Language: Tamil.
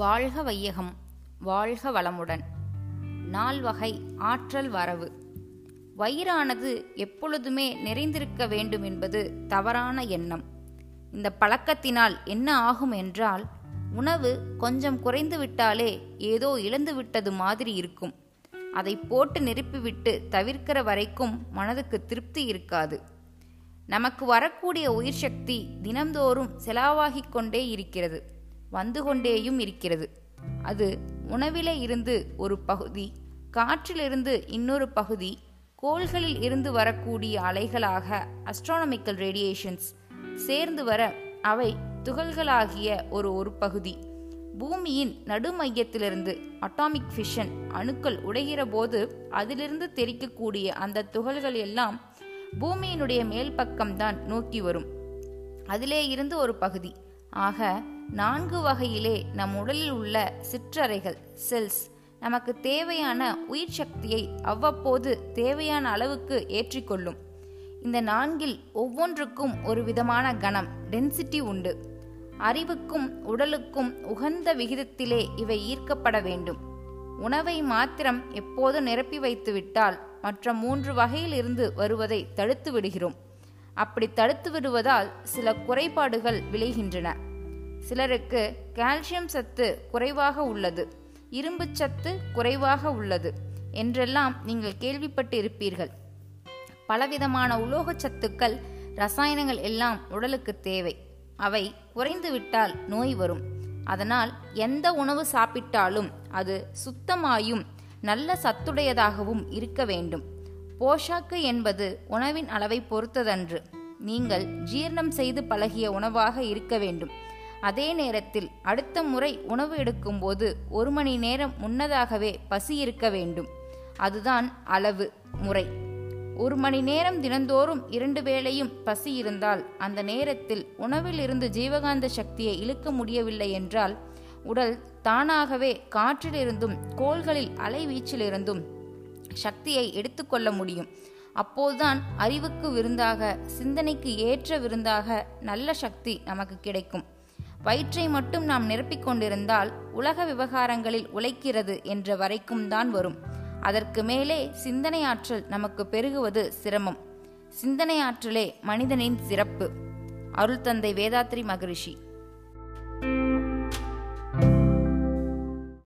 வாழ்க வையகம் வாழ்க வளமுடன். நால்வகை ஆற்றல் வரவு. வயிறானது எப்பொழுதுமே நிறைந்திருக்க வேண்டும் என்பது தவறான எண்ணம். இந்த பழக்கத்தினால் என்ன ஆகும் என்றால் உணவு கொஞ்சம் குறைந்து விட்டாலே ஏதோ இழந்து விட்டது மாதிரி இருக்கும். அதை போட்டு நிரப்பிவிட்டு தவிர்க்கிற வரைக்கும் மனதுக்கு திருப்தி இருக்காது. நமக்கு வரக்கூடிய உயிர் சக்தி தினம்தோறும் செலவாகிக் கொண்டே இருக்கிறது. வந்து கொண்டேயும் இருக்கிறது. அது உணவிலே இருந்து ஒரு பகுதி காற்றிலிருந்து இன்னொரு பகுதி கோள்களில் இருந்து வரக்கூடிய அலைகளாக அஸ்ட்ரானமிக்கல் ரேடியேஷன்ஸ் சேர்ந்து வர அவை துகள்களாகிய ஒரு ஒரு பகுதி. பூமியின் நடுமையத்திலிருந்து அட்டாமிக் ஃபிஷன் அணுக்கள் உடைகிற போது அதிலிருந்து தெரிக்கக்கூடிய அந்த துகள்கள் எல்லாம் பூமியினுடைய மேல் பக்கம்தான் நோக்கி வரும். அதிலே இருந்து ஒரு பகுதி. ஆக நான்கு வகையிலே நம் உடலில் உள்ள சிற்றறைகள் செல்ஸ் நமக்கு தேவையான உயிர் சக்தியை அவ்வப்போது தேவையான அளவுக்கு ஏற்றிக்கொள்ளும். இந்த நான்கில் ஒவ்வொன்றுக்கும் ஒரு விதமான கணம் டென்சிட்டி உண்டு. அறிவுக்கும் உடலுக்கும் உகந்த விகிதத்திலே இவை ஈர்க்கப்பட வேண்டும். உணவை மாத்திரம் எப்போது நிரப்பி வைத்துவிட்டால் மற்ற மூன்று வகையிலிருந்து வருவதை தடுத்து விடுகிறோம். அப்படி தடுத்து விடுவதால் சில குறைபாடுகள் விளைகின்றன. சிலருக்கு கால்சியம் சத்து குறைவாக உள்ளது இரும்பு சத்து குறைவாக உள்ளது என்றெல்லாம் நீங்கள் கேள்விப்பட்டு இருப்பீர்கள் பலவிதமான உலோக சத்துக்கள் ரசாயனங்கள் எல்லாம் உடலுக்கு தேவை. அவை குறைந்துவிட்டால் நோய் வரும். அதனால் எந்த உணவு சாப்பிட்டாலும் அது சுத்தமாயும் நல்ல சத்துடையதாகவும் இருக்க வேண்டும். போஷாக்கு என்பது உணவின் அளவை பொறுத்ததன்று. நீங்கள் ஜீரணம் செய்து பழகிய உணவாக இருக்க வேண்டும். அதே நேரத்தில் அடுத்த முறை உணவு எடுக்கும்போது ஒரு மணி நேரம் முன்னதாகவே பசி இருக்க வேண்டும். அதுதான் அளவு முறை. ஒரு மணி நேரம் தினந்தோறும் இரண்டு வேளையும் பசி இருந்தால் அந்த நேரத்தில் உணவில் இருந்து ஜீவகாந்த சக்தியை இழுக்க முடியவில்லை என்றால் உடல் தானாகவே காற்றிலிருந்தும் கோள்களில் அலைவீச்சிலிருந்தும் சக்தியை எடுத்துக்கொள்ள முடியும். அப்போதுதான் அறிவுக்கு விருந்தாக சிந்தனைக்கு ஏற்ற விருந்தாக நல்ல சக்தி நமக்கு கிடைக்கும். வயிற்றை மட்டும் நாம் நிரப்பிக் கொண்டிருந்தால் உலக விவகாரங்களில் உழைக்கிறது என்ற வரைக்கும் தான் வரும். அதற்கு மேலே சிந்தனை ஆற்றல் நமக்கு பெருகுவது சிரமம். சிந்தனை ஆற்றலே மனிதனின் சிறப்பு. அருள் தந்தை வேதாத்ரி மகரிஷி.